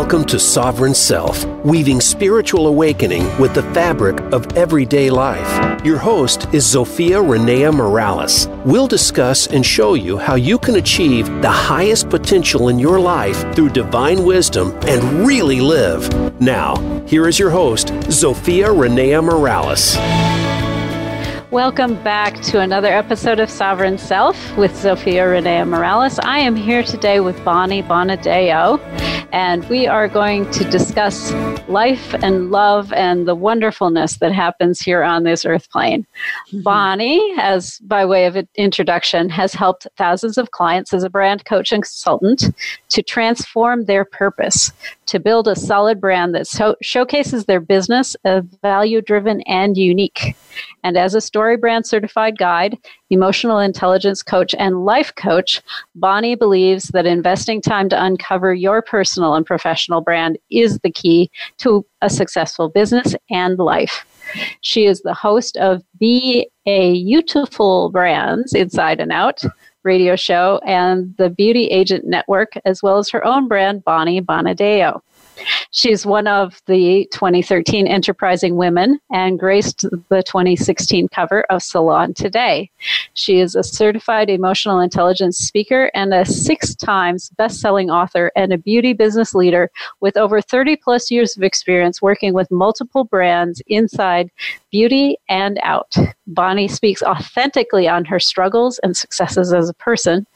Welcome to Sovereign Self, weaving spiritual awakening with the fabric of everyday life. Your host is Sophia Renea Morales. We'll discuss and show you how you can achieve the highest potential in your life through divine wisdom and really live. Now, here is your host, Sophia Renea Morales. Welcome back to another episode of Sovereign Self with Sophia Renea Morales. I am here today with Bonnie Bonadeo, and we are going to discuss life and love and the wonderfulness that happens here on this earth plane. Mm-hmm. Bonnie, as by way of introduction, has helped thousands of clients as a brand coach and consultant to transform their purpose, to build a solid brand that so- showcases their business as value driven and unique. And as a StoryBrand certified guide, emotional intelligence coach, and life coach, Bonnie believes that investing time to uncover your personal and professional brand is the key to a successful business and life. She is the host of Be a Beautiful Brands Inside and Out radio show and the Beauty Agent Network, as well as her own brand, Bonnie Bonadeo. She's one of the 2013 Enterprising Women and graced the 2016 cover of Salon Today. She is a certified emotional intelligence speaker and a six times best selling author and a beauty business leader with over 30 plus years of experience working with multiple brands inside beauty and out. Bonnie speaks authentically on her struggles and successes as a person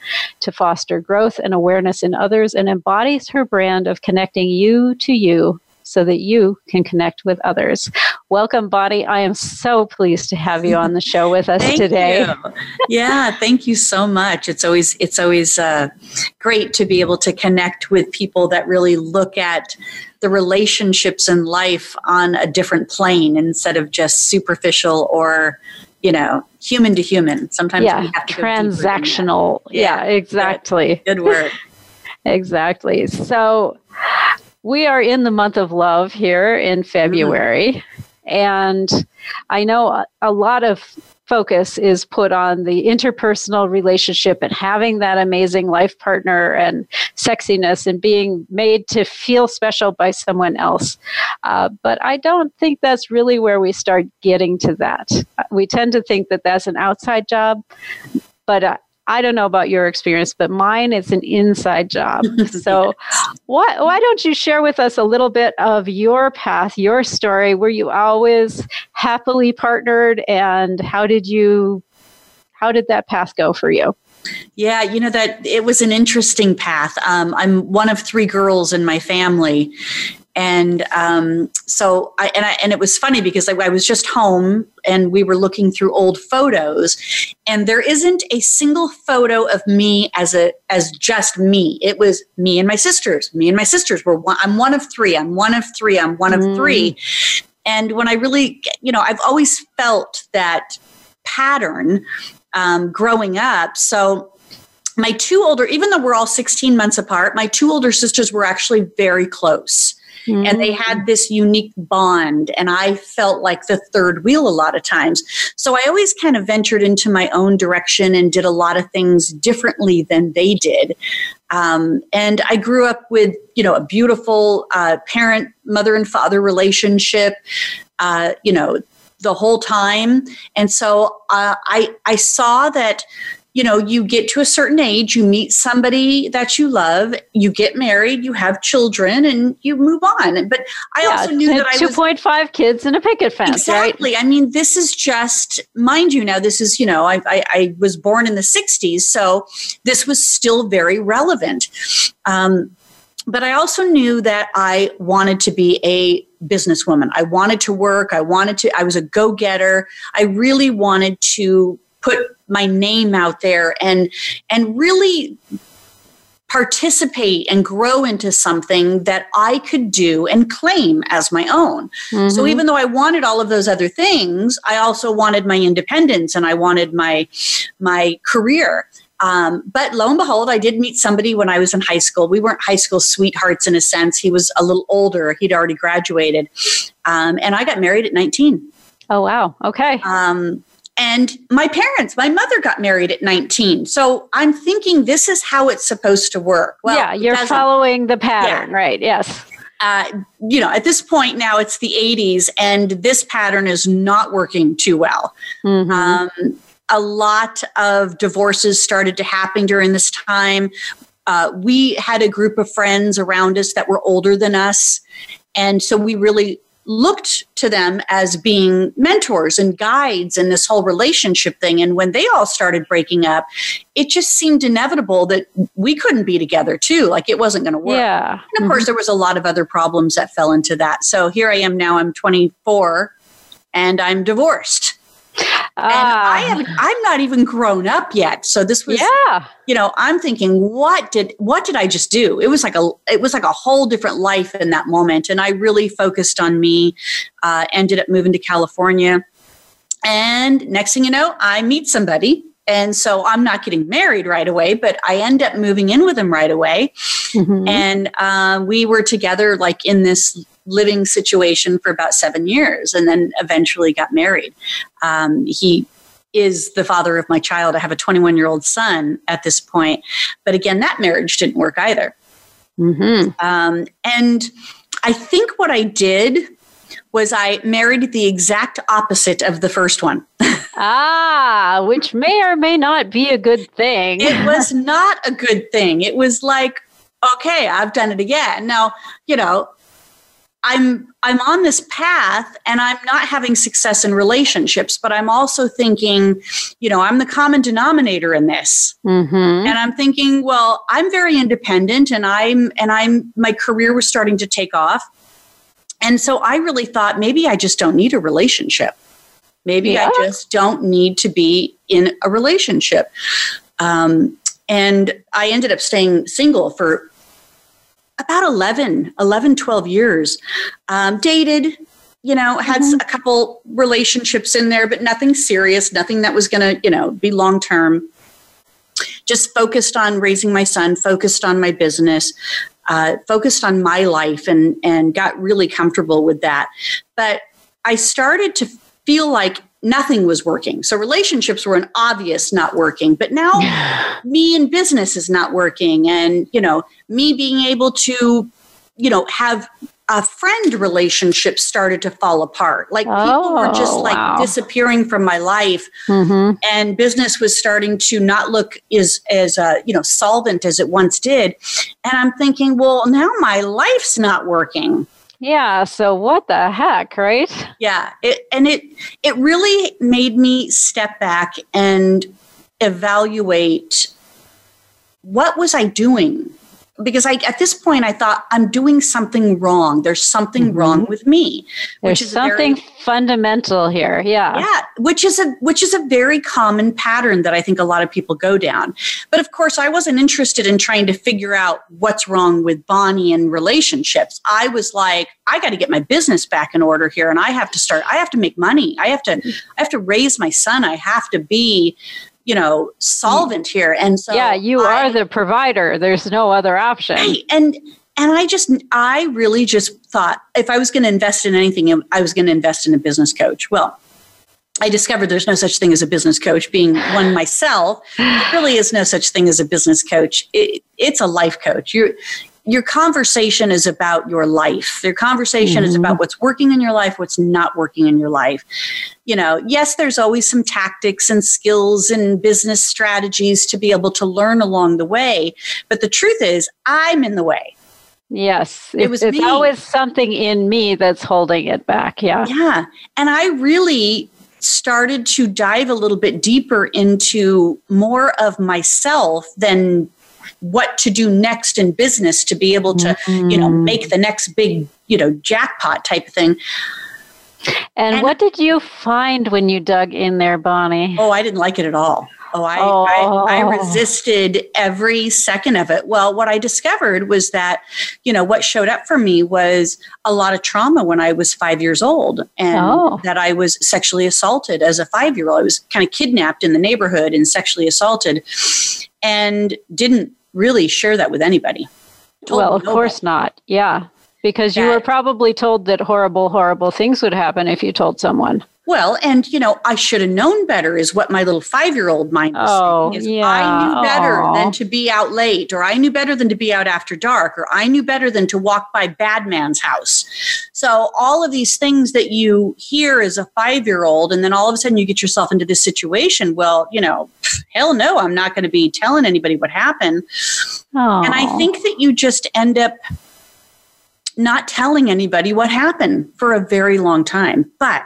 to foster growth and awareness in others and embodies her brand of connecting you to you so that you can connect with others. Welcome, Bonnie. I am so pleased to have you on the show with us today. You. Yeah, thank you so much. It's always it's always uh, great to be able to connect with people that really look at the relationships in life on a different plane instead of just superficial or you know human to human. Sometimes yeah transactional. Yeah, yeah, exactly. Good, word. Exactly. So we are in the month of love here in mm-hmm. february mm-hmm. and i know a lot of focus is put on the interpersonal relationship and having that amazing life partner and sexiness and being made to feel special by someone else. Uh, but I don't think that's really where we start getting to that. We tend to think that that's an outside job, but uh, I don't know about your experience, but mine is an inside job. So, why, why don't you share with us a little bit of your path, your story? Were you always happily partnered, and how did you, how did that path go for you? Yeah, you know that it was an interesting path. Um, I'm one of three girls in my family, and um, so I and I and it was funny because I, I, was just home and we were looking through old photos, and there isn't a single photo of me as a as just me. It was me and my sisters. Me and my sisters were one. I'm one of three. I'm one of three. I'm one mm. of three. And when I really, you know, I've always felt that pattern um, growing up. So my two older, even though we're all 16 months apart, my two older sisters were actually very close. Mm-hmm. And they had mm. this unique bond, and I felt like the third wheel a lot of times. So I always kind of ventured into my own direction and did a lot of things differently than they did. Um, and I grew up with, you know, a beautiful uh, parent, mother, and father relationship. Uh, you know, the whole time, and so uh, I I saw that you know, you get to a certain age, you meet somebody that you love, you get married, you have children, and you move on. But I yeah, also knew that I 2.5 kids in a picket fence. Exactly. Right? I mean, this is just, mind you, now this is, you know, I, I, I was born in the 60s, so this was still very relevant. Um, but I also knew that I wanted to be a businesswoman. I wanted to work. I wanted to, I was a go getter. I really wanted to put my name out there and and really participate and grow into something that I could do and claim as my own. Mm-hmm. So even though I wanted all of those other things, I also wanted my independence and I wanted my my career. Um, but lo and behold, I did meet somebody when I was in high school. We weren't high school sweethearts in a sense. He was a little older. He'd already graduated, um, and I got married at nineteen. Oh wow! Okay. Um, and my parents, my mother got married at 19. So I'm thinking this is how it's supposed to work. Well, yeah, you're following the pattern, yeah. right? Yes. uh, you know, at this point now it's the 80s, and this pattern is not working too well. Mm-hmm. Um, a lot of divorces started to happen during this time. Uh, we had a group of friends around us that were older than us. And so we really looked to them as being mentors and guides in this whole relationship thing. And when they all started breaking up, it just seemed inevitable that we couldn't be together too. Like it wasn't going to work. Yeah. And of mm-hmm. course, there was a lot of other problems that fell into that. So here I am now, I'm 24 and I'm divorced. And I ah. haven't I'm not even grown up yet. So this was Yeah. You know, I'm thinking what did what did I just do? It was like a it was like a whole different life in that moment and I really focused on me. Uh, ended up moving to California. And next thing you know, I meet somebody and so I'm not getting married right away, but I end up moving in with him right away. Mm-hmm. And uh, we were together like in this living situation for about seven years and then eventually got married. Um, he is the father of my child. I have a 21 year old son at this point. But again, that marriage didn't work either. Mm-hmm. Um, and I think what I did was I married the exact opposite of the first one. ah, which may or may not be a good thing. it was not a good thing. It was like, okay, I've done it again. Now, you know, I'm I'm on this path and I'm not having success in relationships, but I'm also thinking, you know, I'm the common denominator in this. Mm-hmm. And I'm thinking, well, I'm very independent and I'm and I'm my career was starting to take off. And so I really thought maybe I just don't need a relationship. Maybe yeah. I just don't need to be in a relationship. Um, and I ended up staying single for about 11, 11 12 years. Um, dated, you know, had mm-hmm. a couple relationships in there, but nothing serious, nothing that was going to, you know, be long term. Just focused on raising my son, focused on my business uh, focused on my life and and got really comfortable with that. But I started to feel like nothing was working. So relationships were an obvious not working, but now me in business is not working and you know, me being able to you know, have a friend relationship started to fall apart. Like oh, people were just like wow. disappearing from my life, mm-hmm. and business was starting to not look as as uh, you know solvent as it once did. And I'm thinking, well, now my life's not working. Yeah. So what the heck, right? Yeah. It, and it it really made me step back and evaluate what was I doing because I at this point I thought I'm doing something wrong. There's something mm-hmm. wrong with me. Which There's is something very, fundamental here. Yeah. Yeah, which is a which is a very common pattern that I think a lot of people go down. But of course, I wasn't interested in trying to figure out what's wrong with Bonnie and relationships. I was like, I got to get my business back in order here and I have to start I have to make money. I have to I have to raise my son. I have to be you know solvent here and so yeah you I, are the provider there's no other option right. and and i just i really just thought if i was going to invest in anything um, i was going to invest in a business coach well I discovered there's no such thing as a business coach. Being one myself, there really is no such thing as a business coach. It, it's a life coach. You're your conversation is about your life. Your conversation mm-hmm. is about what's working in your life, what's not working in your life. You know, yes, there's always some tactics and skills and business strategies to be able to learn along the way. But the truth is, I'm in the way. Yes, it, was. It's me. always something in me that's holding it back. Yeah. Yeah. And I really started to dive a little bit deeper into more of myself than what to do next in business to be able to mm-hmm. you know mm. make the next big you know jackpot type of thing and, and, what did you find when you dug in there bonnie oh i didn't like it at all Oh, I, oh. I, I, resisted every second of it. Well, what I discovered was that, you know, what showed up for me was a lot of trauma when I was five years old and oh. that I was sexually assaulted as a five year old. I was kind of kidnapped in the neighborhood and sexually assaulted and didn't really share that with anybody. Well, of nobody. course not. Yeah. Because you were probably told that horrible, horrible things would happen if you told someone. Well, and you know, I should have known better is what my little five year old mind was oh, saying. Is yeah. I knew better Aw. than to be out late, or I knew better than to be out after dark, or I knew better than to walk by bad man's house. So all of these things that you hear as a five year old, and then all of a sudden you get yourself into this situation. Well, you know, hell no, I'm not going to be telling anybody what happened. Aw. And I think that you just end up not telling anybody what happened for a very long time. But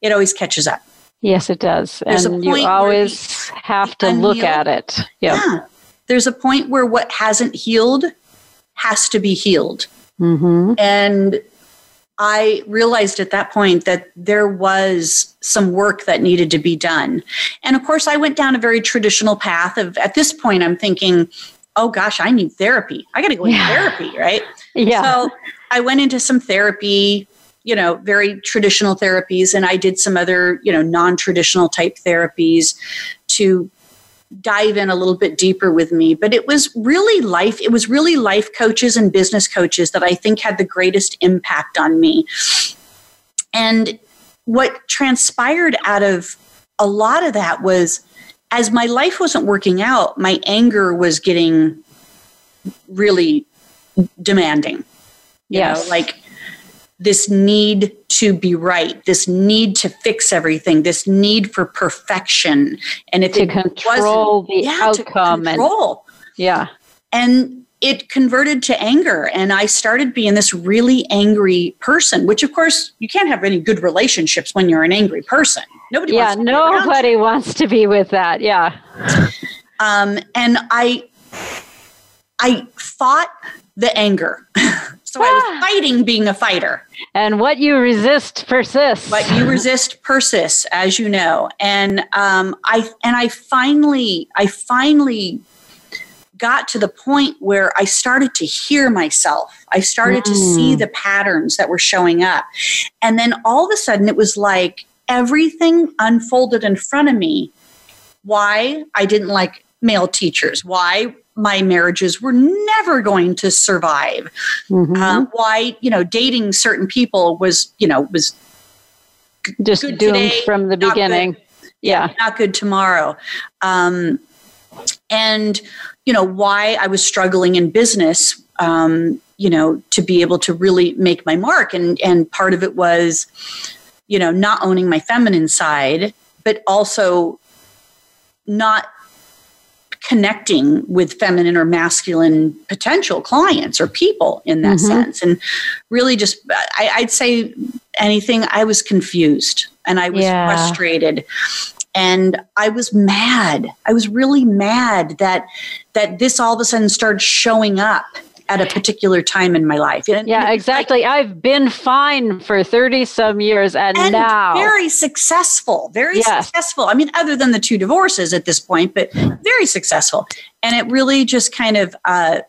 it always catches up. Yes, it does. There's and you always have to look at it. Yep. Yeah. There's a point where what hasn't healed has to be healed. Mm-hmm. And I realized at that point that there was some work that needed to be done. And of course, I went down a very traditional path of at this point, I'm thinking, oh gosh, I need therapy. I got to go into therapy, right? Yeah. So I went into some therapy, you know, very traditional therapies, and I did some other, you know, non traditional type therapies to dive in a little bit deeper with me. But it was really life, it was really life coaches and business coaches that I think had the greatest impact on me. And what transpired out of a lot of that was as my life wasn't working out, my anger was getting really demanding. You Yes. know, like this need to be right, this need to fix everything, this need for perfection. And if to it control the yeah, to outcome and control. yeah. And it converted to anger. And I started being this really angry person, which of course you can't have any good relationships when you're an angry person. Nobody Yeah, wants to be nobody wants to be with that. Yeah. um, and I I fought the anger. so I Ah. was fighting being a fighter. And what you resist persists. But you resist persists, as you know. And um, I and I finally I finally got to the point where I started to hear myself. I started to see Mm. the patterns that were showing up. And then all of a sudden it was like everything unfolded in front of me. Why I didn't like male teachers, why my marriages were never going to survive, Mhm. um, why, you know, dating certain people was, you know, was Just good doomed today, from the not good. beginning. Yeah. not good tomorrow. Um, and, you know, why I was struggling in business, um, you know, to be able to really make my mark. And, and part of it was, you know, not owning my feminine side, but also not connecting with feminine or masculine potential clients or people in that Mhm. sense. And really just, I, I'd say anything, I was confused and I was Yeah. frustrated and i was mad i was really mad that that this all of a sudden started showing up at a particular time in my life And- Yeah, exactly. I've been fine for 30 some years and, and now. very successful very Yes. successful i mean other than the two divorces at this point but very successful and it really just kind of uh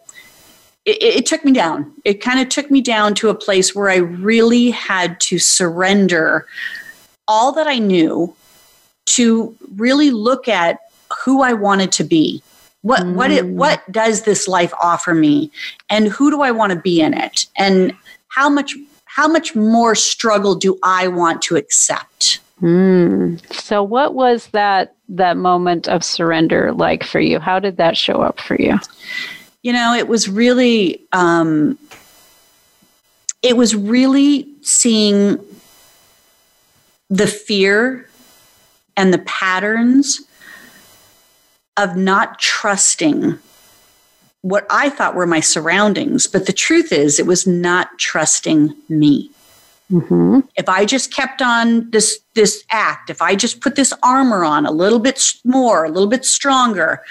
it, it took me down. It kind of took me down to a place where I really had to surrender all that I knew to really look at who I wanted to be. What what it Mm. what does this life offer me and who do I want to be in it? And how much how much more struggle do I want to accept? Hmm. So what was that that moment of surrender like for you? How did that show up for you? You know, it was really um it was really seeing the fear and the patterns of not trusting what I thought were my surroundings. But the truth is, it was not trusting me. Mm-hmm. If I just kept on this this act, if I just put this armor on a little bit more, a little bit stronger,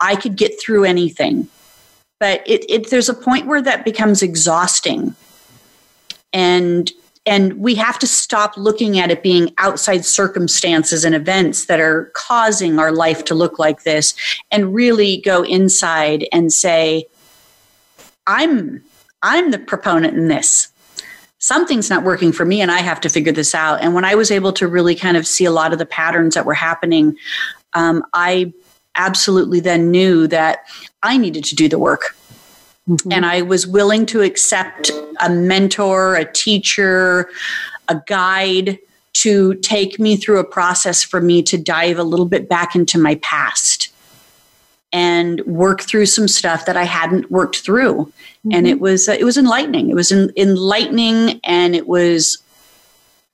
I could get through anything. But it, it there's a point where that becomes exhausting, and and we have to stop looking at it being outside circumstances and events that are causing our life to look like this, and really go inside and say, I'm I'm the proponent in this something's not working for me and I have to figure this out. And when I was able to really kind of see a lot of the patterns that were happening, um, I absolutely then knew that I needed to do the work. Mhm. And I was willing to accept a mentor, a teacher, a guide, to take me through a process for me to dive a little bit back into my past and work through some stuff that I hadn't worked through. Mm-hmm. And it was uh, it was enlightening. It was en- enlightening and it was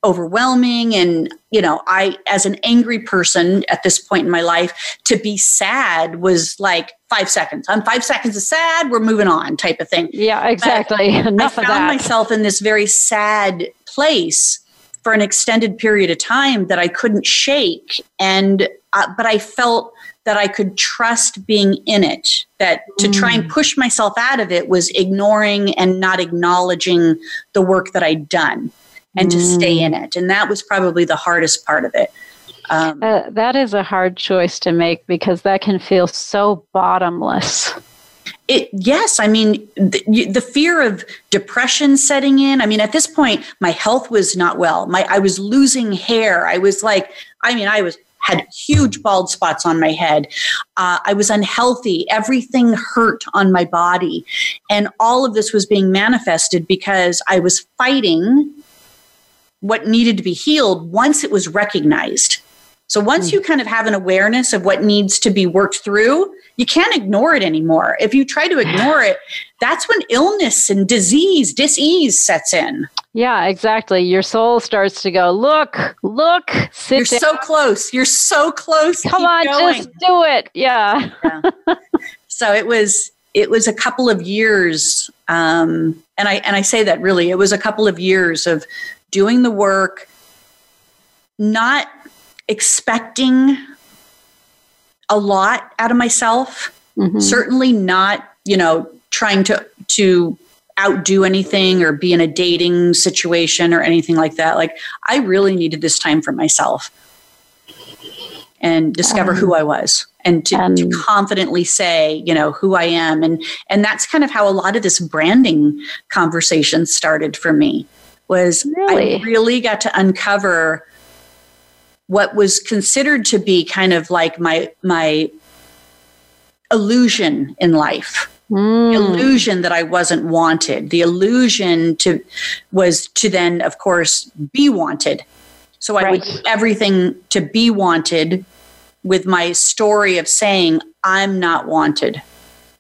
overwhelming. And you know i as an angry person at this point in my life to be sad was like five seconds. I'm five seconds of sad we're moving on type of thing. Yeah exactly. Enough i found myself in this very sad place for an extended period of time that i couldn't shake. And uh, but i felt that I could trust being in it, that to try and mm. push myself out of it was ignoring and not acknowledging the work that I'd done and mm. to stay in it. And that was probably the hardest part of it. Um, uh, that is a hard choice to make because that can feel so bottomless. It, yes, I mean, the, the, fear of depression setting in. I mean, at this point, my health was not well. My, I was losing hair. I was like, I mean, I was had huge bald spots on my head. Uh, I was unhealthy. Everything hurt on my body. And all of this was being manifested because I was fighting what needed to be healed once it was recognized. So once mm. you kind of have an awareness of what needs to be worked through, you can't ignore it anymore. If you try to ignore it, that's when illness and disease, disease sets in. Yeah, exactly. Your soul starts to go, look, look, sit You're down. so close. You're so close. Come Keep on, going. just do it. Yeah. yeah. So it was it was a couple of years um, and I and I say that really it was a couple of years of doing the work, not expecting a lot out of myself, mm-hmm. certainly not, you know, trying to to outdo anything or be in a dating situation or anything like that. Like I really needed this time for myself and discover um, who I was and to, um, to, confidently say, you know, who I am. And and that's kind of how a lot of this branding conversation started for me was really? I really got to uncover what was considered to be kind of like my my illusion in life. Mm. illusion that I wasn't wanted. The illusion to was to then, of course, be wanted. So I right. would do everything to be wanted with my story of saying I'm not wanted.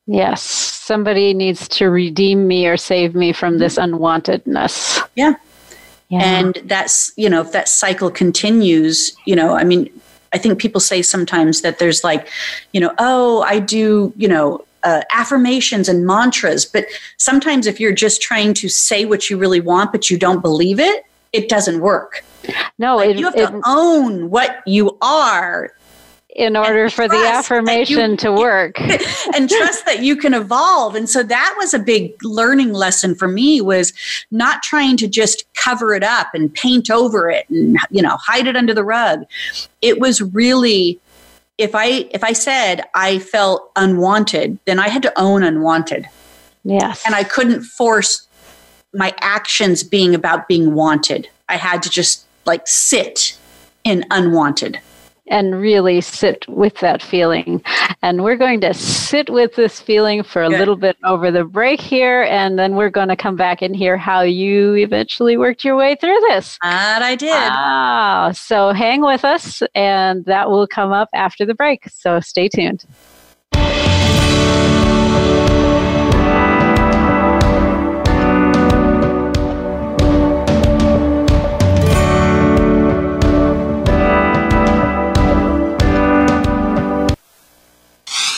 Yes, somebody needs to redeem me or save me from this unwantedness. Yeah. yeah. And that's, you know, if that cycle continues, you know, I mean, I think people say sometimes that there's like, you know, oh, I do, you know, uh, affirmations and mantras. But sometimes if you're just trying to say what you really want, but you don't believe it, it doesn't work. No, like it, you have it, to own what you are in order for the affirmation you, to work. And trust that you can evolve. And so that was a big learning lesson for me was not trying to just cover it up and paint over it and you know hide it under the rug. It was really if i if i said i felt unwanted then i had to own unwanted. Yes. And i couldn't force my actions being about being wanted. I had to just like sit in unwanted and really sit with that feeling. And we're going to sit with this feeling for a Good. little bit over the break here, and then we're going to come back and hear how you eventually worked your way through this. That I did. Ah, so hang with us, and that will come up after the break. So stay tuned.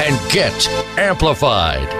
and get amplified.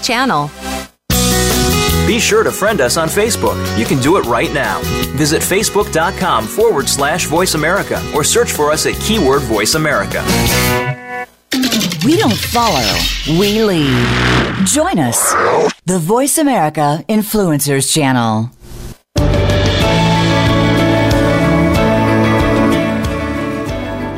channel. Be sure to friend us on Facebook. You can do it right now. Visit facebook.com forward slash voice America or search for us at keyword voice America. We don't follow, we lead. Join us, the Voice America Influencers Channel.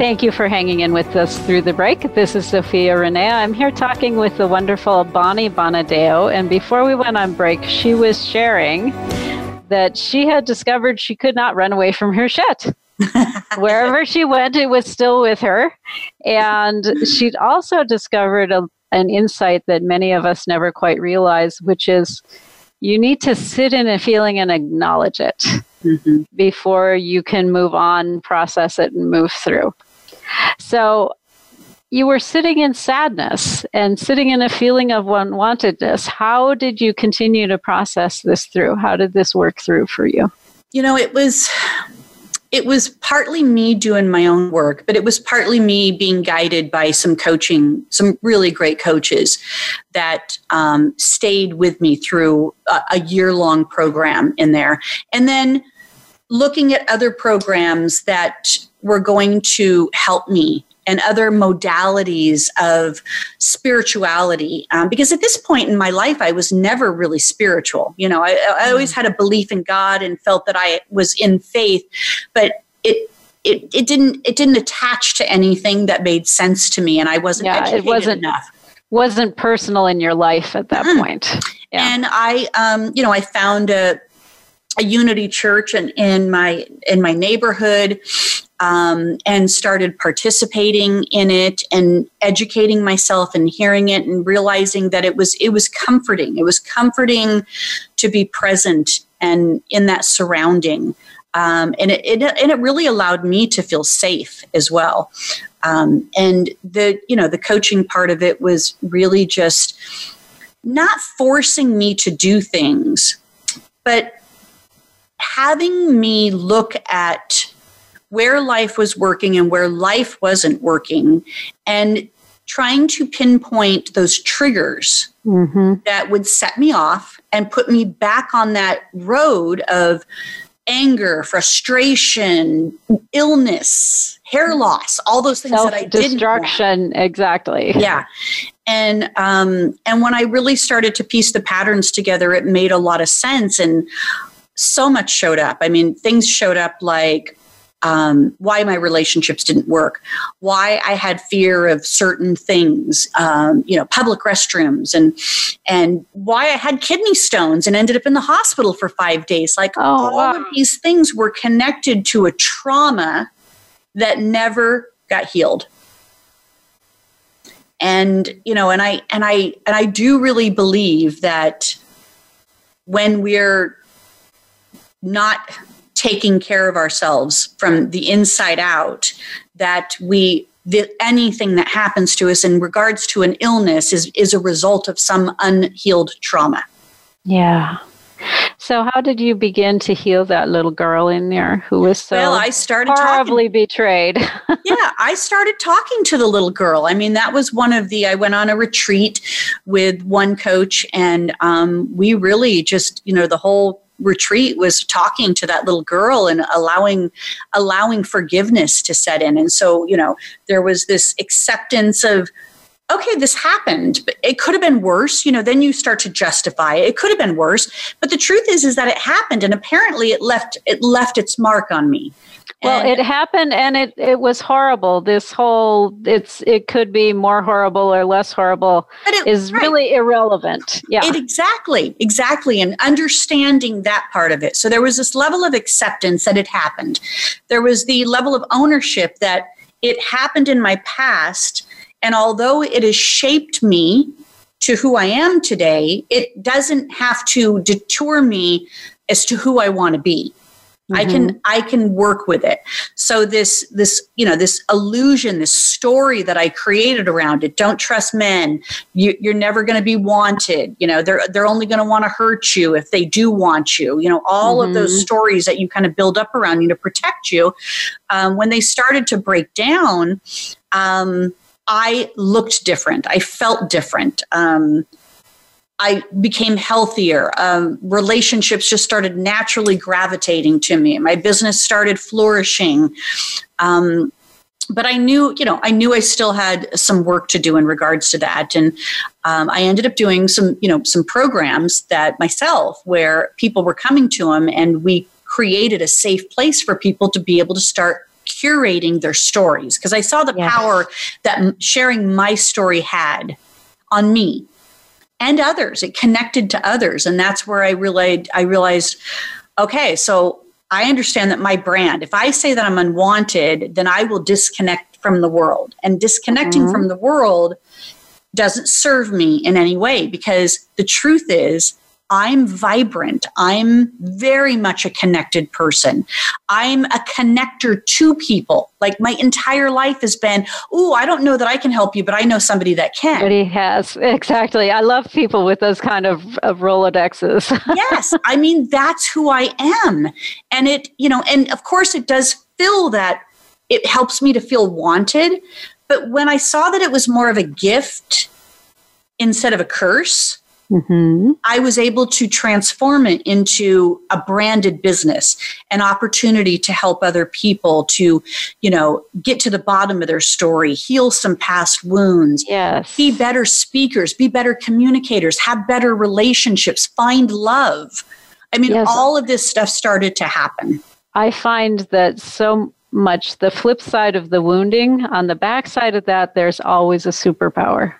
Thank you for hanging in with us through the break. This is Sophia Renea. I'm here talking with the wonderful Bonnie Bonadeo. And before we went on break, she was sharing that she had discovered she could not run away from her shit. Wherever she went, it was still with her. And she'd also discovered a, an insight that many of us never quite realize, which is you need to sit in a feeling and acknowledge it mm-hmm. before you can move on, process it, and move through. So you were sitting in sadness and sitting in a feeling of unwantedness. How did you continue to process this through? How did this work through for you? You know, it was it was partly me doing my own work, but it was partly me being guided by some coaching, some really great coaches that um, stayed with me through a, a year long program in there. And then looking at other programs that were going to help me and other modalities of spirituality. Um, because at this point in my life, I was never really spiritual. You know, I, I always had a belief in God and felt that I was in faith, but it it, it didn't it didn't attach to anything that made sense to me, and I wasn't yeah, it wasn't enough. Wasn't personal in your life at that mm-hmm. point. Yeah. And I, um, you know, I found a a unity church in, in my in my neighborhood um, and started participating in it and educating myself and hearing it and realizing that it was it was comforting. It was comforting to be present and in that surrounding. Um, and it, it, and it really allowed me to feel safe as well. Um, and the you know the coaching part of it was really just not forcing me to do things but having me look at where life was working and where life wasn't working and trying to pinpoint those triggers mm-hmm. that would set me off and put me back on that road of anger, frustration, illness, hair loss, all those things that I did destruction exactly. Yeah. And um and when I really started to piece the patterns together it made a lot of sense and so much showed up. I mean, things showed up like um, why my relationships didn't work, why I had fear of certain things, um, you know, public restrooms, and and why I had kidney stones and ended up in the hospital for five days. Like oh, all wow. of these things were connected to a trauma that never got healed. And you know, and I and I and I do really believe that when we're not taking care of ourselves from the inside out that we the, anything that happens to us in regards to an illness is is a result of some unhealed trauma yeah so how did you begin to heal that little girl in there who was so well, I started horribly talking, betrayed? yeah, I started talking to the little girl. I mean, that was one of the. I went on a retreat with one coach, and um, we really just, you know, the whole retreat was talking to that little girl and allowing allowing forgiveness to set in. And so you know there was this acceptance of okay, this happened, but it could have been worse. You know, then you start to justify it. It could have been worse. But the truth is, is that it happened and apparently it left, it left its mark on me. Well, And- it happened and it, it was horrible. This whole it's it could be more horrible or less horrible But it- is right. really irrelevant. Yeah. It exactly, exactly, and understanding that part of it. So there was this level of acceptance that it happened. There was the level of ownership that it happened in my past, and although it has shaped me to who I am today, it doesn't have to detour me as to who I want to be. I can I can work with it. So this this you know this illusion, this story that I created around it. Don't trust men. You, you're never going to be wanted. You know they're they're only going to want to hurt you if they do want you. You know all of those stories that you kind of build up around you to protect you. Um, when they started to break down, um, I looked different. I felt different. Um, I became healthier. Um, relationships just started naturally gravitating to me. My business started flourishing. Um, but I knew, you know, I knew I still had some work to do in regards to that. And um, I ended up doing some, you know, some programs that myself where people were coming to them and we created a safe place for people to be able to start curating their stories because I saw the Yes. power that sharing my story had on me and others. It connected to others, and that's where I realized I realized, okay, so I understand that my brand. If I say that I'm unwanted, then I will disconnect from the world, and disconnecting mm-hmm. from the world doesn't serve me in any way because the truth is. I'm vibrant. I'm very much a connected person. I'm a connector to people. Like my entire life has been, oh, I don't know that I can help you, but I know somebody that can. But he has exactly. I love people with those kind of, of Rolodexes. yes i mean that's who i am and it you know and of course it does feel that it helps me to feel wanted but when i saw that it was more of a gift instead of a curse hmm I was able to transform it into a branded business, an opportunity to help other people to, you know, get to the bottom of their story, heal some past wounds, Yes. be better speakers, be better communicators, have better relationships, find love. I mean, Yes. all of this stuff started to happen. I find that so much the flip side of the wounding, on the back side of that, there's always a superpower.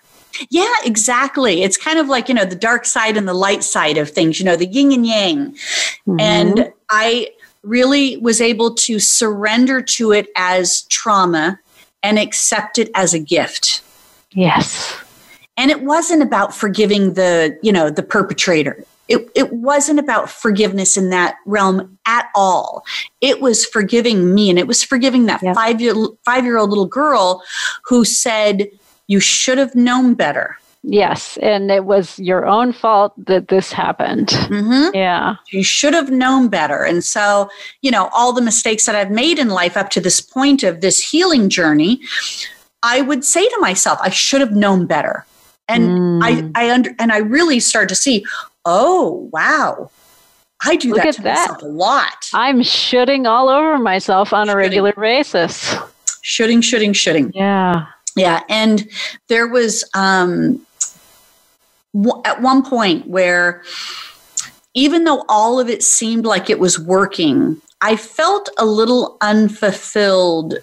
Yeah, exactly. It's kind of like, you know, the dark side and the light side of things, you know, the yin and yang. And mm-hmm. I really was able to surrender to it as trauma and accept it as a gift. Yes. And it wasn't about forgiving the, you know, the perpetrator. It, it wasn't about forgiveness in that realm at all. It was forgiving me, and it was forgiving that Yeah. five year five year old little girl who said, "You should have known better." Yes. And it was your own fault that this happened. Mm-hmm. Yeah. You should have known better. And so, you know, all the mistakes that I've made in life up to this point of this healing journey, I would say to myself, I should have known better. And I, I under, and I really started to see, oh wow, I do Look that to that. myself a lot. I'm shooting all over myself on a regular basis. Shooting, shooting, shooting. Yeah. Yeah, and there was um, w- at one point where, even though all of it seemed like it was working, I felt a little unfulfilled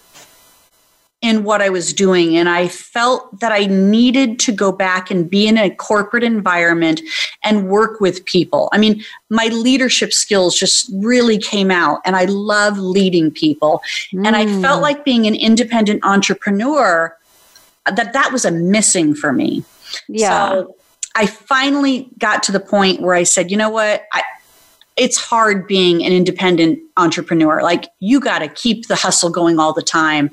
in what I was doing, and I felt that I needed to go back and be in a corporate environment and work with people. I mean, my leadership skills just really came out, and I love leading people, and I felt like being an independent entrepreneur that that was a missing for me. Yeah. So I finally got to the point where I said, you know what? I, it's hard being an independent entrepreneur. Like you got to keep the hustle going all the time.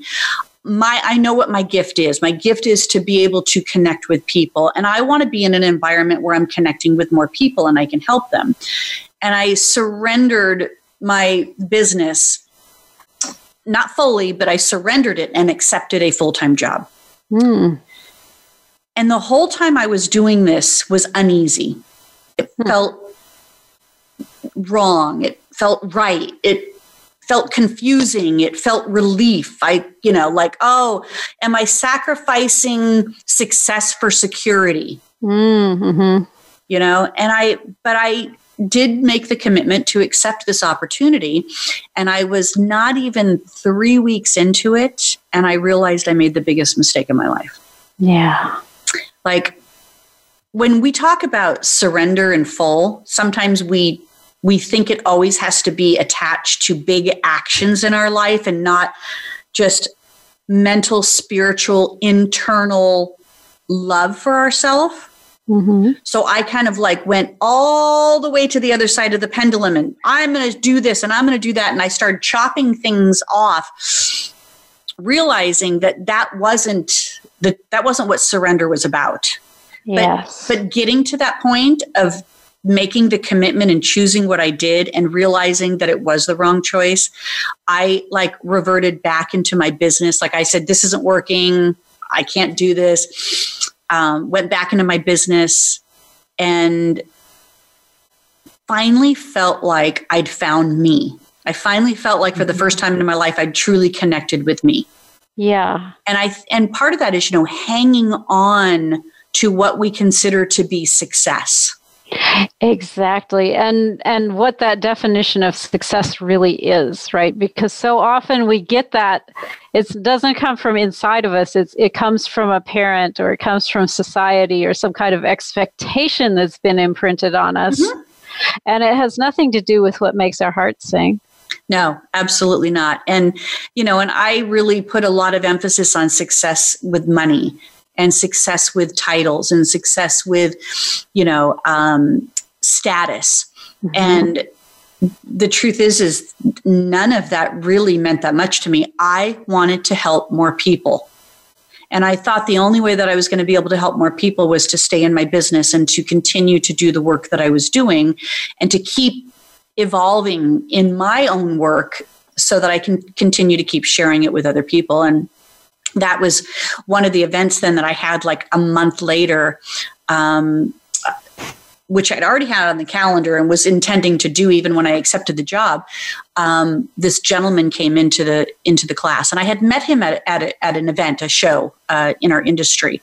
My I know what my gift is. My gift is to be able to connect with people and I want to be in an environment where I'm connecting with more people and I can help them. And I surrendered my business not fully, but I surrendered it and accepted a full-time job. Hmm. And the whole time I was doing this was uneasy. It felt wrong. It felt right. It felt confusing it felt relief i you know like oh am i sacrificing success for security Mm-hmm. you know and i but i did make the commitment to accept this opportunity and i was not even 3 weeks into it and i realized i made the biggest mistake of my life Yeah. like when we talk about surrender in full sometimes we we think it always has to be attached to big actions in our life and not just mental spiritual internal love for ourselves Mm-hmm. so i kind of like went all the way to the other side of the pendulum and i'm going to do this and i'm going to do that and i started chopping things off realizing that that wasn't the, that wasn't what surrender was about Yes. but getting to that point of making the commitment and choosing what I did and realizing that it was the wrong choice, I like reverted back into my business. Like I said, this isn't working. I can't do this. Um, went back into my business and finally felt like I'd found me. I finally felt like for the first time in my life, I'd truly connected with me yeah. and i and part of that is you know hanging on to what we consider to be success Exactly. And and what that definition of success really is, right? Because so often we get that it doesn't come from inside of us. It's it comes from a parent or it comes from society or some kind of expectation that's been imprinted on us. Mm-hmm. And it has nothing to do with what makes our hearts sing. no absolutely not and you know and i really put a lot of emphasis on success with money and success with titles and success with you know um, status. And the truth is is none of that really meant that much to me. I wanted to help more people. And i thought the only way that i was going to be able to help more people was to stay in my business and to continue to do the work that i was doing and to keep evolving in my own work so that i can continue to keep sharing it with other people. And that was one of the events then that i had like a month later um, which I'd already had on the calendar and was intending to do even when I accepted the job, um, this gentleman came into the into the class, and I had met him at at, a, at an event, a show uh, in our industry.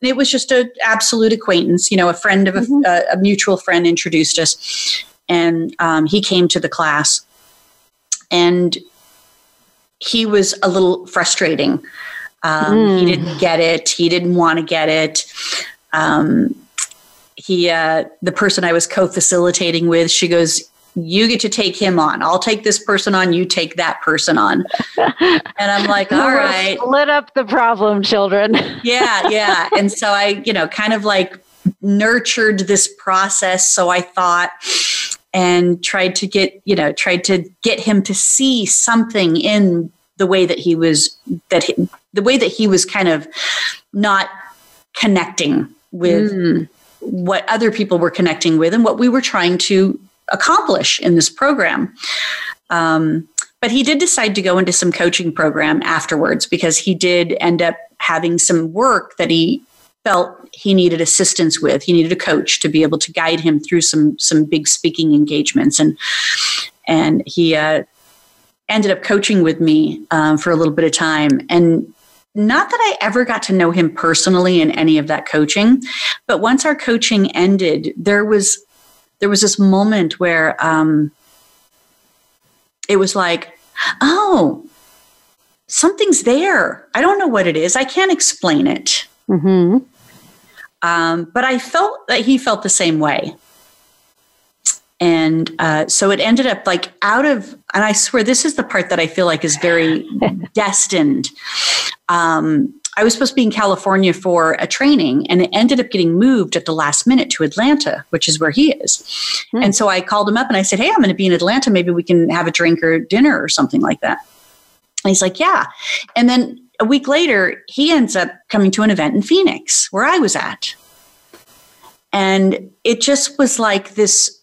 And it was just an absolute acquaintance, you know, a friend of a, a, a mutual friend introduced us, and um, he came to the class, and he was a little frustrating. Um, He didn't get it. He didn't want to get it. Um, he uh, the person I was co-facilitating with, she goes, "You get to take him on. I'll take this person on. You take that person on." and I'm like, "All right, Split up the problem, children. yeah, yeah." And so I, you know, kind of like nurtured this process. So I thought and tried to get, you know, tried to get him to see something in the way that he was that he, the way that he was kind of not connecting with Mm. what other people were connecting with and what we were trying to accomplish in this program. Um, but he did decide to go into some coaching program afterwards because he did end up having some work that he felt he needed assistance with. He needed a coach to be able to guide him through some some big speaking engagements, and and he uh, ended up coaching with me um, for a little bit of time and not that I ever got to know him personally in any of that coaching, but once our coaching ended, there was there was this moment where um, it was like, oh, something's there. I don't know what it is. I can't explain it. hmm Um, but I felt that he felt the same way. And uh, so it ended up like out of, and I swear this is the part that I feel like is very destined. Um, I was supposed to be in California for a training, and it ended up getting moved at the last minute to Atlanta, which is where he is. Hmm. And so I called him up and I said, Hey, I'm going to be in Atlanta. Maybe we can have a drink or dinner or something like that. And he's like, Yeah. And then a week later, he ends up coming to an event in Phoenix where I was at. And it just was like this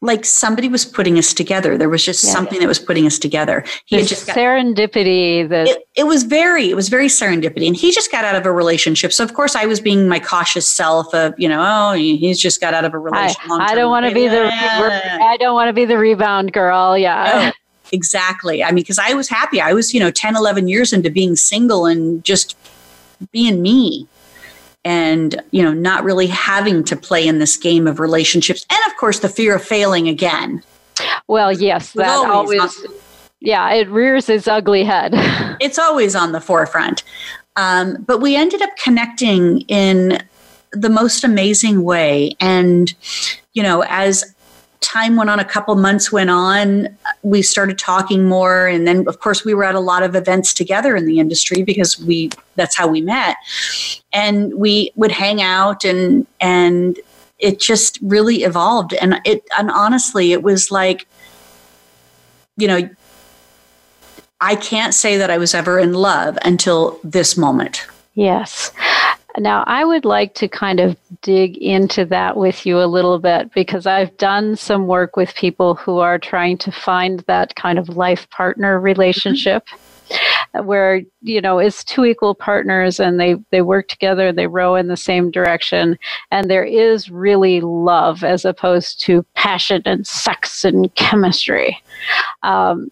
like somebody was putting us together. There was just Yeah. something that was putting us together. He The had just got, serendipity that it, it was very, it was very serendipity. And he just got out of a relationship. So of course I was being my cautious self of, you know, oh, he's just got out of a relationship. I don't want to be the I don't want to be the rebound girl. Yeah. Oh, exactly. I mean, because I was happy. I was, you know, 10, 11 years into being single and just being me and, you know, not really having to play in this game of relationships. And of course, the fear of failing again. Well, yes, that always, always yeah, it rears its ugly head. it's always on the forefront. Um, but we ended up connecting in the most amazing way. And, you know, as time went on, a couple months went on, we started talking more. And then, of course, we were at a lot of events together in the industry because we that's how we met. And we would hang out and and it just really evolved. And it and honestly, it was like, you know, I can't say that I was ever in love until this moment. Yes. Now, I would like to kind of dig into that with you a little bit because I've done some work with people who are trying to find that kind of life partner relationship. Mm-hmm. Where you know it's two equal partners and they they work together, they row in the same direction, and there is really love as opposed to passion and sex and chemistry. Um,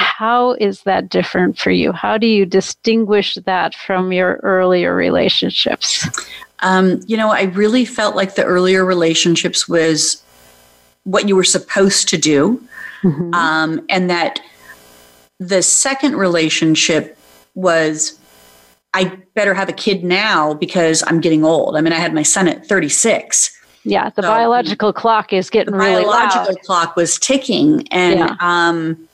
how is that different for you? How do you distinguish that from your earlier relationships? Um, you know, I really felt like the earlier relationships was what you were supposed to do, mm-hmm. um, and that the second relationship was I better have a kid now because I'm getting old. I mean, I had my son at 36. Yeah, the so biological clock is getting the really biological loud. clock was ticking, and yeah. um,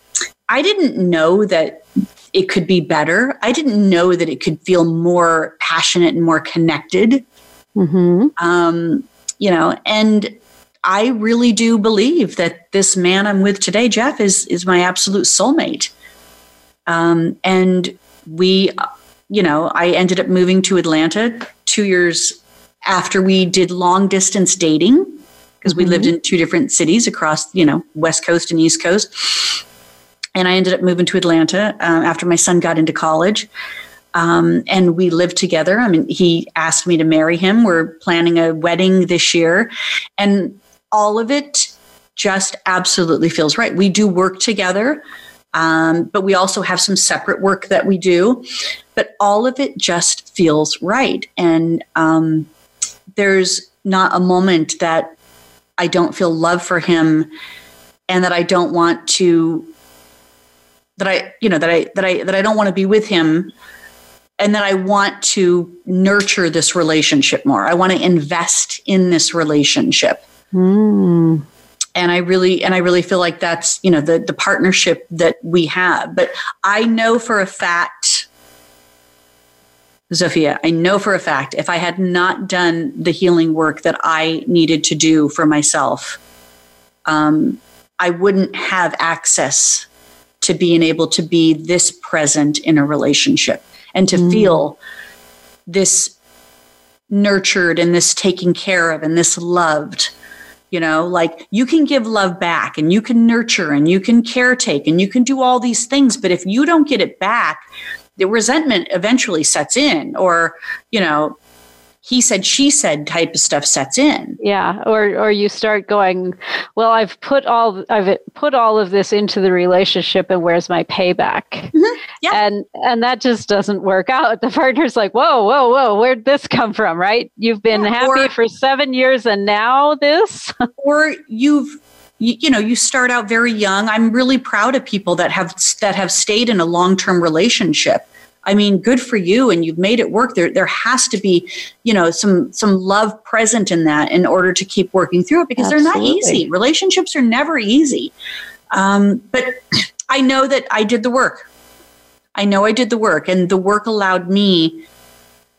I didn't know that it could be better. I didn't know that it could feel more passionate and more connected. Mm-hmm. Um, you know, and I really do believe that this man I'm with today, Jeff, is is my absolute soulmate. Um, and we, you know, I ended up moving to Atlanta two years after we did long distance dating because mm-hmm. we lived in two different cities across, you know, West Coast and East Coast and I ended up moving to Atlanta um, after my son got into college. Um, and we lived together. I mean, he asked me to marry him. We're planning a wedding this year, and all of it just absolutely feels right. We do work together, um, but we also have some separate work that we do. But all of it just feels right, and um, there's not a moment that I don't feel love for him, and that I don't want to that I, you know, that I that I that I don't want to be with him and that I want to nurture this relationship more. I want to invest in this relationship. Mm. And I really and I really feel like that's, you know, the the partnership that we have. But I know for a fact Sophia, I know for a fact if I had not done the healing work that I needed to do for myself, um, I wouldn't have access to being able to be this present in a relationship and to mm. feel this nurtured and this taken care of and this loved you know like you can give love back and you can nurture and you can caretake and you can do all these things but if you don't get it back the resentment eventually sets in or you know he said she said type of stuff sets in. Yeah or or you start going well i've put all i've put all of this into the relationship and where's my payback? Mm-hmm. yeah. and and that just doesn't work out. The partner's like whoa whoa whoa where'd this come from right? You've been yeah, happy or, for seven years and now this? Or you've you, you, know you start out very young. I'm really proud of people that have that have stayed in a long-term relationship I mean, good for you, and you've made it work. There, there has to be, you know, some some love present in that in order to keep working through it because Absolutely. they're not easy. Relationships are never easy. Um, but I know that I did the work. I know I did the work, and the work allowed me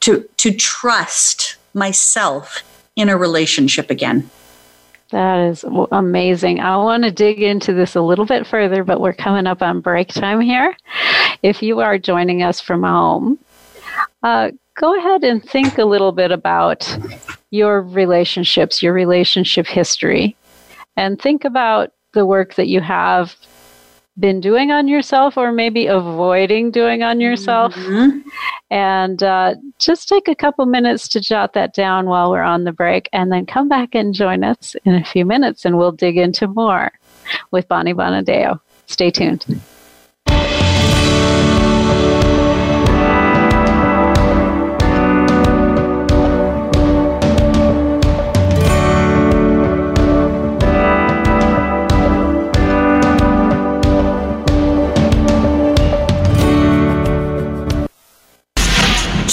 to to trust myself in a relationship again. That is amazing. I want to dig into this a little bit further, but we're coming up on break time here. If you are joining us from home, uh, go ahead and think a little bit about your relationships, your relationship history, and think about the work that you have been doing on yourself or maybe avoiding doing on yourself. Mm-hmm. And uh, just take a couple minutes to jot that down while we're on the break and then come back and join us in a few minutes and we'll dig into more with Bonnie Bonadeo. Stay tuned.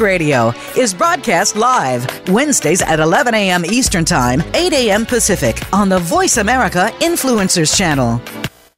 Radio is broadcast live Wednesdays at 11 a.m. Eastern Time, 8 a.m. Pacific on the Voice America Influencers Channel.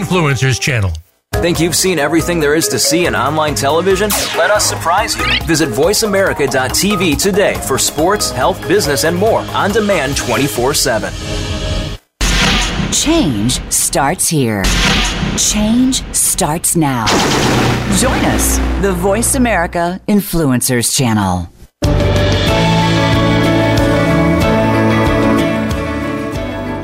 Influencers channel. Think you've seen everything there is to see in online television? Let us surprise you. Visit VoiceAmerica.tv today for sports, health, business, and more on demand 24 7. Change starts here. Change starts now. Join us, the Voice America Influencers Channel.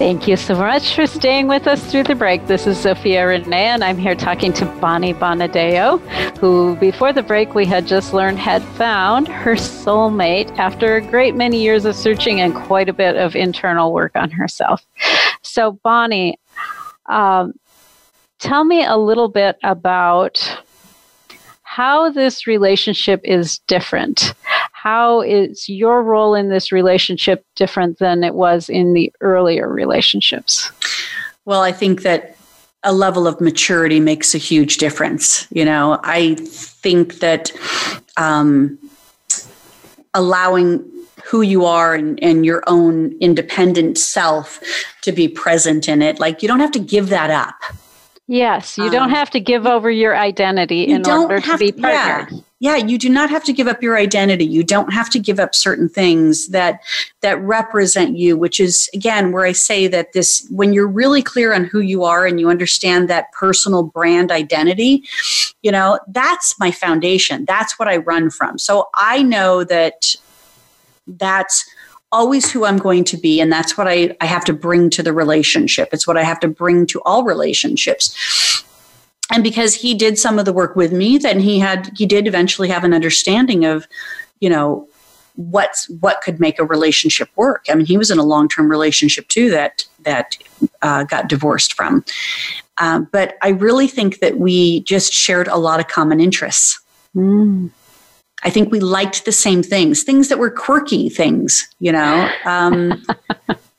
Thank you so much for staying with us through the break. This is Sophia Renea, and I'm here talking to Bonnie Bonadeo, who before the break we had just learned had found her soulmate after a great many years of searching and quite a bit of internal work on herself. So, Bonnie, um, tell me a little bit about how this relationship is different how is your role in this relationship different than it was in the earlier relationships? Well, I think that a level of maturity makes a huge difference. You know, I think that um, allowing who you are and, and, your own independent self to be present in it, like you don't have to give that up. Yes, you um, don't have to give over your identity in order to be partnered. Yeah yeah you do not have to give up your identity you don't have to give up certain things that that represent you which is again where i say that this when you're really clear on who you are and you understand that personal brand identity you know that's my foundation that's what i run from so i know that that's always who I'm going to be. And that's what I, I have to bring to the relationship. It's what I have to bring to all relationships and because he did some of the work with me then he had he did eventually have an understanding of you know what's what could make a relationship work. I mean he was in a long-term relationship too that that uh, got divorced from. Uh, but i really think that we just shared a lot of common interests. Mm. i think we liked the same things things that were quirky things you know? Um,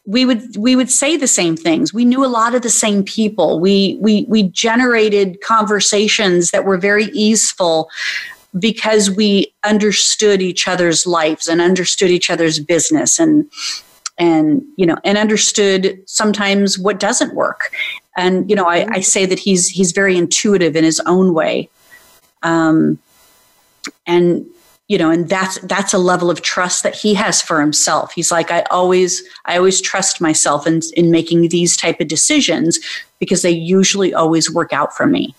we would we would say the same things. We knew a lot of the same people. We we we generated conversations that were very easeful because we understood each other's lives and understood each other's business and and you know and understood sometimes what doesn't work. And you know I, I say that he's he's very intuitive in his own way. Um, and you know and that's that's a level of trust that he has for himself he's like i always i always trust myself in in making these type of decisions because they usually always work out for me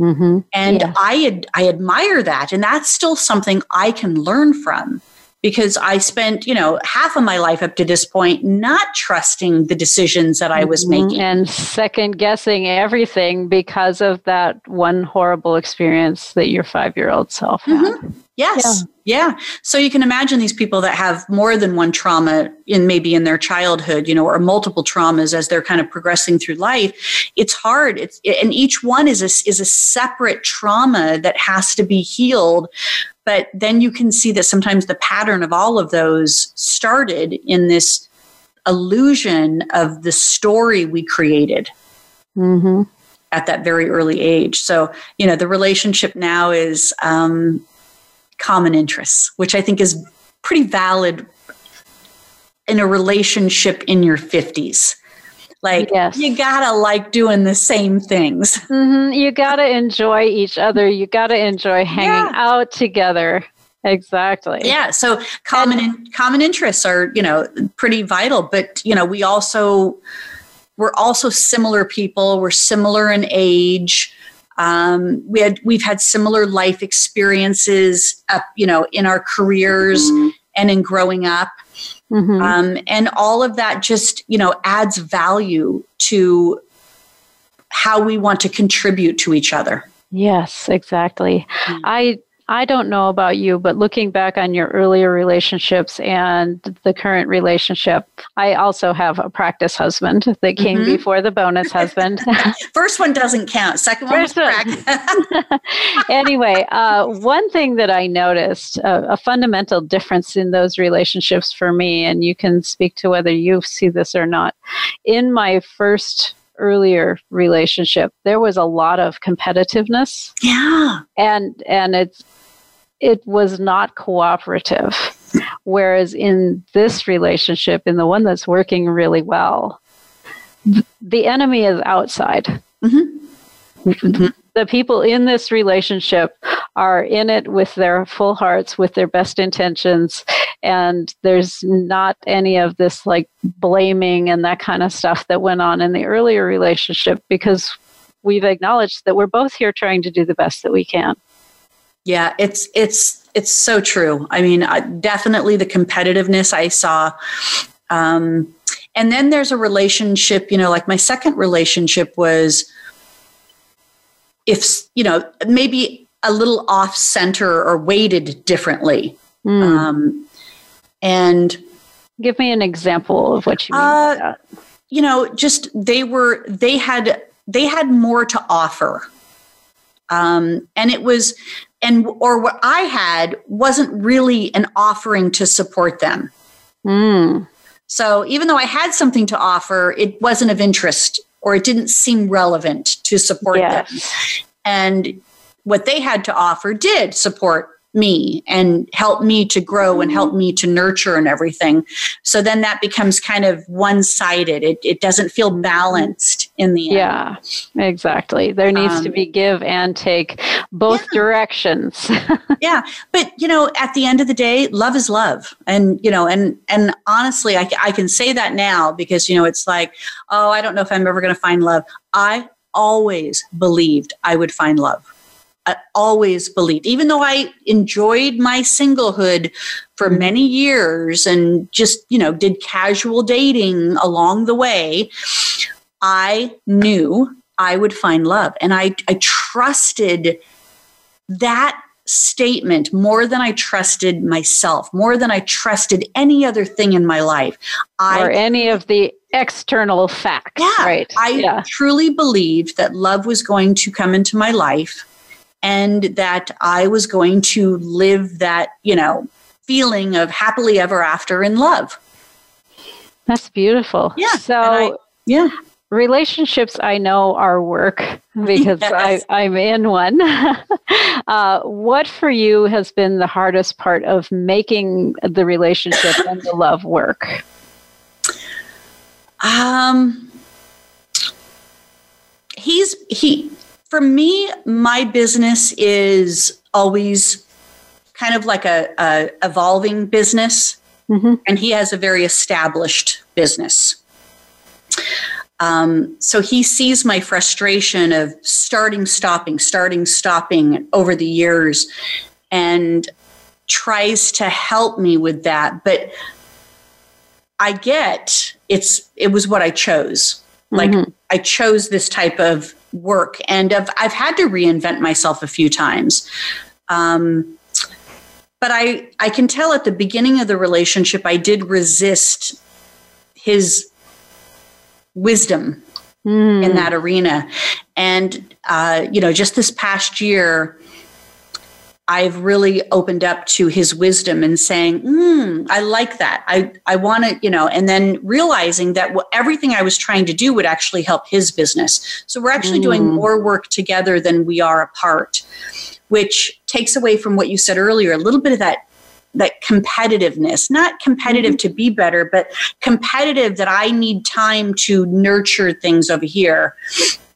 mm-hmm. and yeah. i ad, i admire that and that's still something i can learn from because I spent, you know, half of my life up to this point not trusting the decisions that I was Mhm. making. and second guessing everything because of that one horrible experience that your five year old self had. Mhm. Yes. Yeah. So you can imagine these people that have more than one trauma in maybe in their childhood, you know, or multiple traumas as they're kind of progressing through life. It's hard. It's and each one is a is a separate trauma that has to be healed. But then you can see that sometimes the pattern of all of those started in this illusion of the story we created Mm-hmm. at that very early age. So, you know, the relationship now is um, common interests, which I think is pretty valid in a relationship in your 50s. Like, Yes. you gotta like doing the same things. hmm You got to enjoy each other. You got to enjoy hanging Yeah. out together. Exactly. Yeah. So common in, common interests are you know pretty vital, but you know we also we're also similar people. We're similar in age. Um, we had we've had similar life experiences up you know in our careers and in growing up. Mhm. Um, and all of that just you know adds value to how we want to contribute to each other. Yes, exactly. Mm. I I don't know about you, but looking back on your earlier relationships and the current relationship, I also have a practice husband that came Mhm. before the bonus husband. First one doesn't count. Second one was First one. anyway, uh, one thing that I noticed, uh, a fundamental difference in those relationships for me, and you can speak to whether you see this or not. In my first earlier relationship, there was a lot of competitiveness yeah. and and it's it was not cooperative whereas in this relationship in the one that's working really well th- the enemy is outside Mhm. The people in this relationship are in it with their full hearts with their best intentions and there's not any of this like blaming and that kind of stuff that went on in the earlier relationship because we've acknowledged that we're both here trying to do the best that we can Yeah, it's it's it's so true. I mean, uh, definitely the competitiveness I saw. Um, and then there's a relationship, you know, like my second relationship was if, you know, maybe a little off center or weighted differently. Hmm. Um, and Give me an example of what you mean Uh, you know just they were they had they had more to offer um and it was and or what i had wasn't really an offering to support them Mm. so even though i had something to offer it wasn't of interest or it didn't seem relevant to support them and what they had to offer did support me and help me to grow and help me to nurture and everything. So then that becomes kind of one sided. It, it doesn't feel balanced in the end. Yeah, exactly. There needs to Um, be give and take both directions. yeah but you know at the end of the day love is love and you know and and honestly I, I can say that now because you know it's like oh i don't know if i'm ever going to find love i always believed i would find love i always believed even though i enjoyed my singlehood for many years and just you know did casual dating along the way i knew i would find love and i i trusted that statement more than I trusted myself, more than I trusted any other thing in my life. or any of the external facts. yeah, Right. I yeah. truly believed that love was going to come into my life and that I was going to live that, you know, feeling of happily ever after in love. That's beautiful. Yeah, So I- Yeah. Relationships I know are work because Yes. I, I'm in one. uh, what for you has been the hardest part of making the relationship and the love work? Um, he's he for me. My business is always kind of like a, a evolving business, Mhm. and he has a very established business. Um, so he sees my frustration of starting, stopping, starting, stopping over the years, and tries to help me with that, but I get it's it was what I chose. Like Mhm. I chose this type of work, and I've, I've had to reinvent myself a few times. Um, but I I can tell at the beginning of the relationship I did resist his wisdom Mm. in that arena. And, uh, you know, just this past year, I've really opened up to his wisdom and saying, mm, I like that. I, I want to, you know, and then realizing that everything I was trying to do would actually help his business. So we're actually doing Mm. more work together than we are apart, which takes away from what you said earlier, a little bit of that that competitiveness, not competitive to be better, but competitive that I need time to nurture things over here.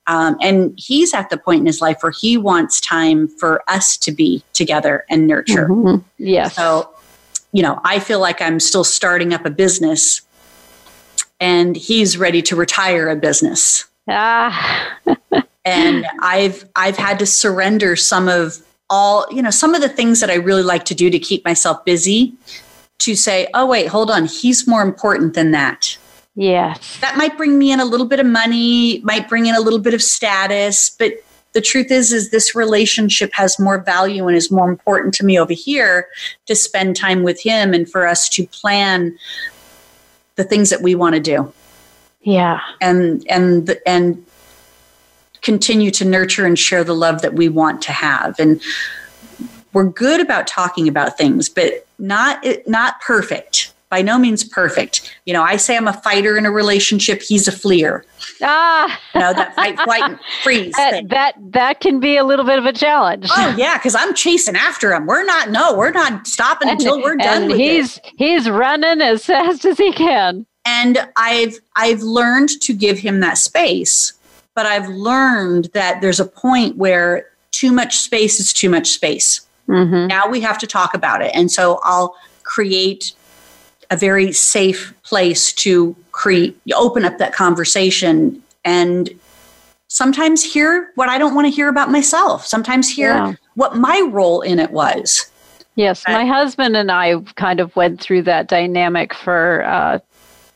Um, and he's at the point in his life where he wants time for us to be together and nurture. Mhm. Yes. So, you know, I feel like I'm still starting up a business and he's ready to retire a business. Ah. and I've I've had to surrender some of all, you know, some of the things that I really like to do to keep myself busy to say, "Oh wait, hold on, he's more important than that." Yes. That might bring me in a little bit of money, might bring in a little bit of status, but the truth is is this relationship has more value and is more important to me over here to spend time with him and for us to plan the things that we want to do Yeah. and and and continue to nurture and share the love that we want to have and we're good about talking about things but not not perfect by no means perfect you know i say i'm a fighter in a relationship he's a fleer Ah. you know that fight flight and freeze that, thing that that can be a little bit of a challenge. oh yeah because i'm chasing after him we're not no we're not stopping until we're done and he's it. he's running as fast as he can. and i've i've learned to give him that space but i've learned that there's a point where too much space is too much space Mm-hmm. now we have to talk about it and so i'll create a very safe place to create open up that conversation and sometimes hear what i don't want to hear about myself sometimes hear Yeah. what my role in it was Yes, my husband and I kind of went through that dynamic for uh,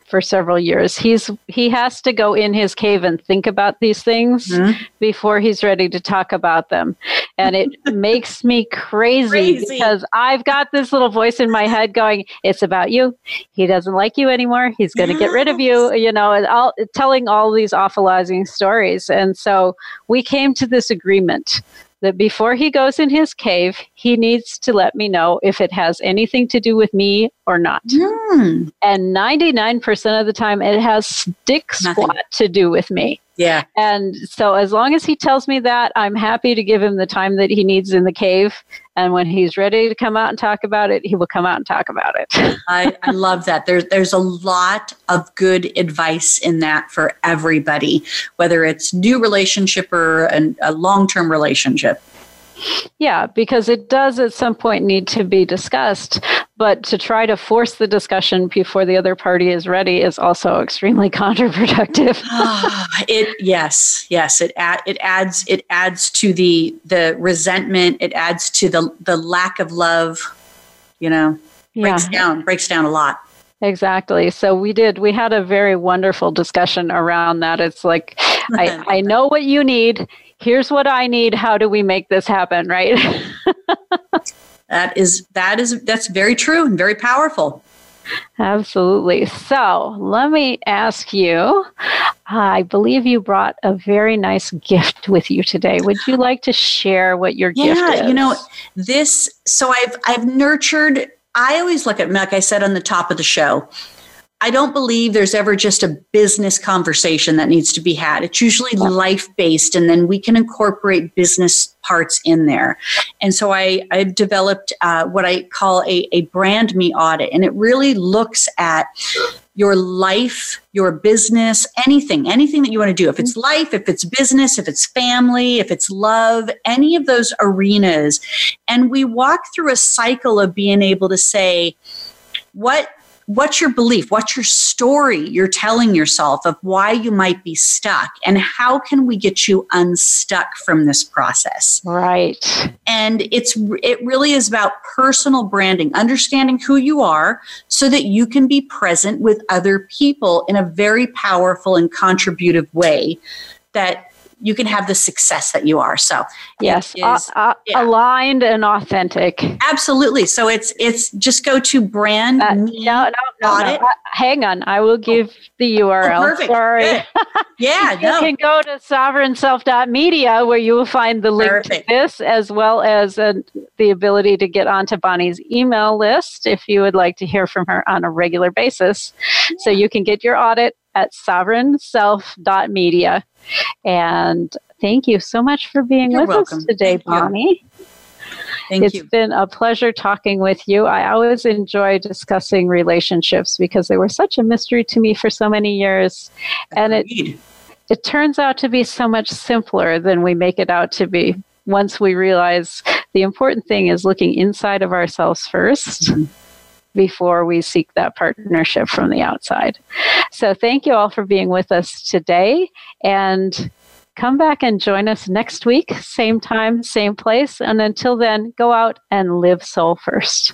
for several years. He's he has to go in his cave and think about these things Mhm. before he's ready to talk about them, and it makes me crazy, Crazy. because I've got this little voice in my head going, "It's about you. He doesn't like you anymore. He's going to get rid of you." You know, and all telling all these awfulizing stories, and so we came to this agreement that before he goes in his cave, he needs to let me know if it has anything to do with me or not. Hmm. And 99% of the time, it has stick Nothing. squat to do with me. yeah And so, as long as he tells me that, I'm happy to give him the time that he needs in the cave. And when he's ready to come out and talk about it, he will come out and talk about it. I, I love that. There's there's a lot of good advice in that for everybody, whether it's new relationship or an, a long term relationship. Yeah, because it does at some point need to be discussed, but to try to force the discussion before the other party is ready is also extremely counterproductive. Ah, it yes yes it add, it adds it adds to the the resentment. It adds to the the lack of love. You know, breaks down breaks down a lot. Exactly. So we did, we had a very wonderful discussion around that. It's like, I, I know what you need. Here's what I need. How do we make this happen? Right. That is that is that's very true and very powerful. Absolutely. So let me ask you I believe you brought a very nice gift with you today. Would you like to share what your gift is? Yeah, you know, this so I've I've nurtured I always look at like I said on the top of the show. I don't believe there's ever just a business conversation that needs to be had. It's usually life based, and then we can incorporate business parts in there. And so I, I've developed uh, what I call a, a brand me audit, and it really looks at your life, your business, anything, anything that you want to do. If it's life, if it's business, if it's family, if it's love, any of those arenas. And we walk through a cycle of being able to say, what what's your belief? What's your story you're telling yourself of why you might be stuck? And how can we get you unstuck from this process? Right. And it's it really is about personal branding, understanding who you are so that you can be present with other people in a very powerful and contributive way that you can have the success that you are. So yes, is, uh, uh, yeah. aligned and authentic. Absolutely. So it's it's just go to brand. Uh, no, no, no, audit. no. Uh, hang on, I will give oh. the URL. Oh, perfect. Sorry. Yeah, yeah you no. can go to sovereignself.media where you will find the link perfect. to this as well as uh, the ability to get onto Bonnie's email list if you would like to hear from her on a regular basis. Yeah. So you can get your audit at sovereignself.media. and thank you so much for being You're with welcome. us today, thank Bonnie. You. Thank it's you. been a pleasure talking with you. I always enjoy discussing relationships because they were such a mystery to me for so many years. And it it turns out to be so much simpler than we make it out to be once we realize the important thing is looking inside of ourselves 1st mm-hmm before we seek that partnership from the outside. So, thank you all for being with us today. And come back and join us next week, same time, same place. And until then, go out and live soul first.